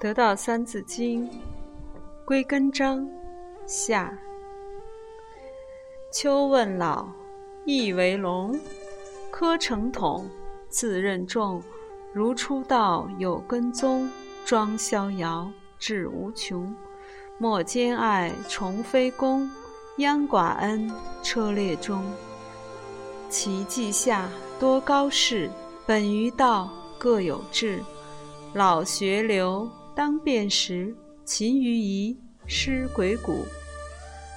得到《三字经》归根章下。秋问老，意为龙。柯承统，自任重。如出道，有根宗。庄逍遥，志无穷。莫兼爱，重非公。央寡恩，车列中。其稷下，多高士。本于道，各有志。老学流，当辨识。勤于仪，师鬼谷。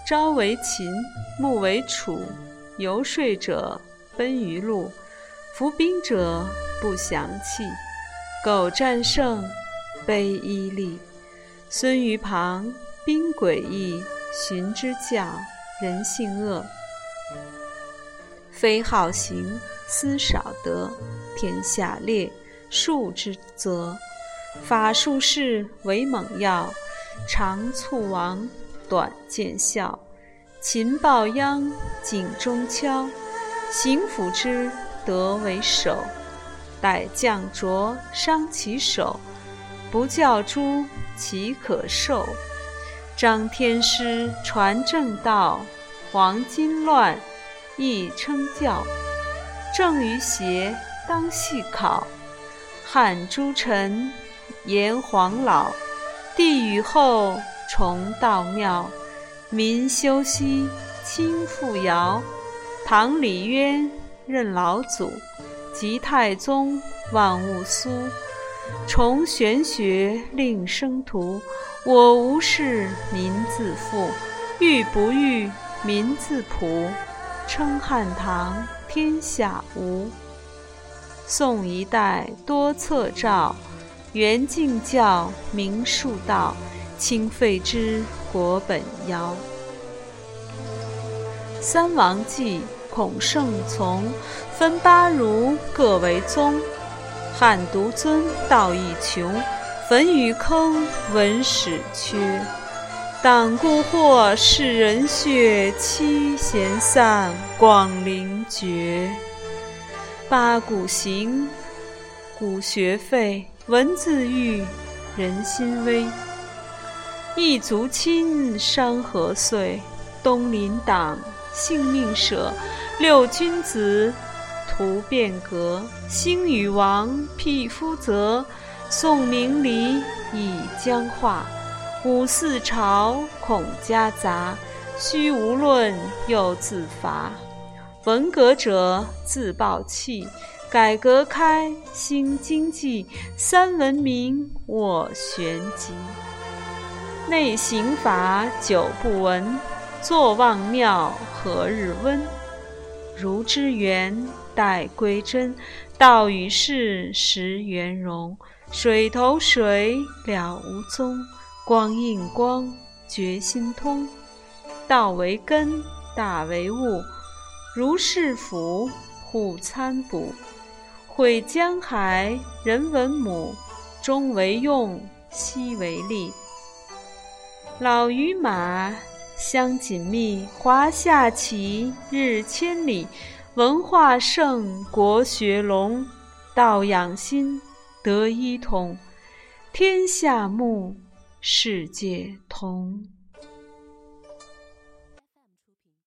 朝为秦，暮为楚。游说者奔于路，伏兵者不祥气。苟战胜，悲伊利。孙于旁，兵诡异，循之教，人性恶。非好行，思少得。天下列，数之责。法术士为猛药，长促亡，短见效。秦报殃，警中敲。行辅之，得为首。待将着，伤其手。不教诸，其可授？张天师，传正道。黄金乱，亦称教。正与邪，当细考。汉诸臣。炎黄老，帝与后崇道庙，民修息，亲父尧。唐李渊任老祖，及太宗万物苏。崇玄学，令生徒。我无事，民自富；欲不欲，民自朴。称汉唐，天下无。宋一代多策照。元敬教，明术道，清废之，国本尧。三王继，孔圣从，分八儒，各为宗。汉独尊，道义穷，坟与坑，文史缺。党固惑，世人血，七贤散，广陵绝。八股行，古学废。文字狱，人心危。一足亲，山河碎。东林党，性命舍。六君子，图变革。兴与亡，匹夫责。宋明理，以僵化。五四朝，恐夹杂。虚无论，又自伐。文革者，自暴弃。改革开，新经济，三文明，我旋即。内刑法，久不闻。坐望庙，何日温？如之源，待归真。道与事，实圆融。水头水，了无踪。光映光，觉心通。道为根，大为物。如是福，互参补。毁江海，人文母；中为用，西为利。老与马，相紧密。华夏齐，日千里。文化盛，国学隆。道养心，德一统。天下睦，世界同。